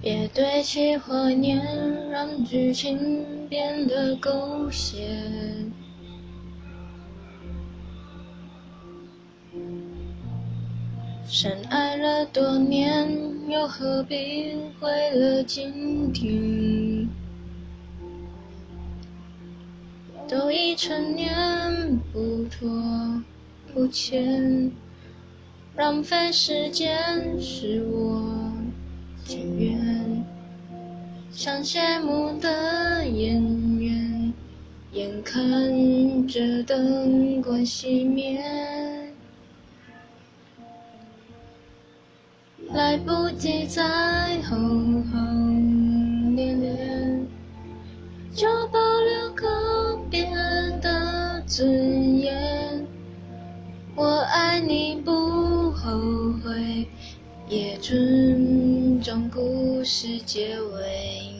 别堆砌怀念，让剧情变得狗血。深爱了多年，又何必毁了今天？都已成年，不拖不欠，浪费时间是我像谢幕的演员，眼看着灯光熄灭，来不及再轰轰烈烈，就保留告别的尊严。我爱你不后悔，也尊重故事结尾。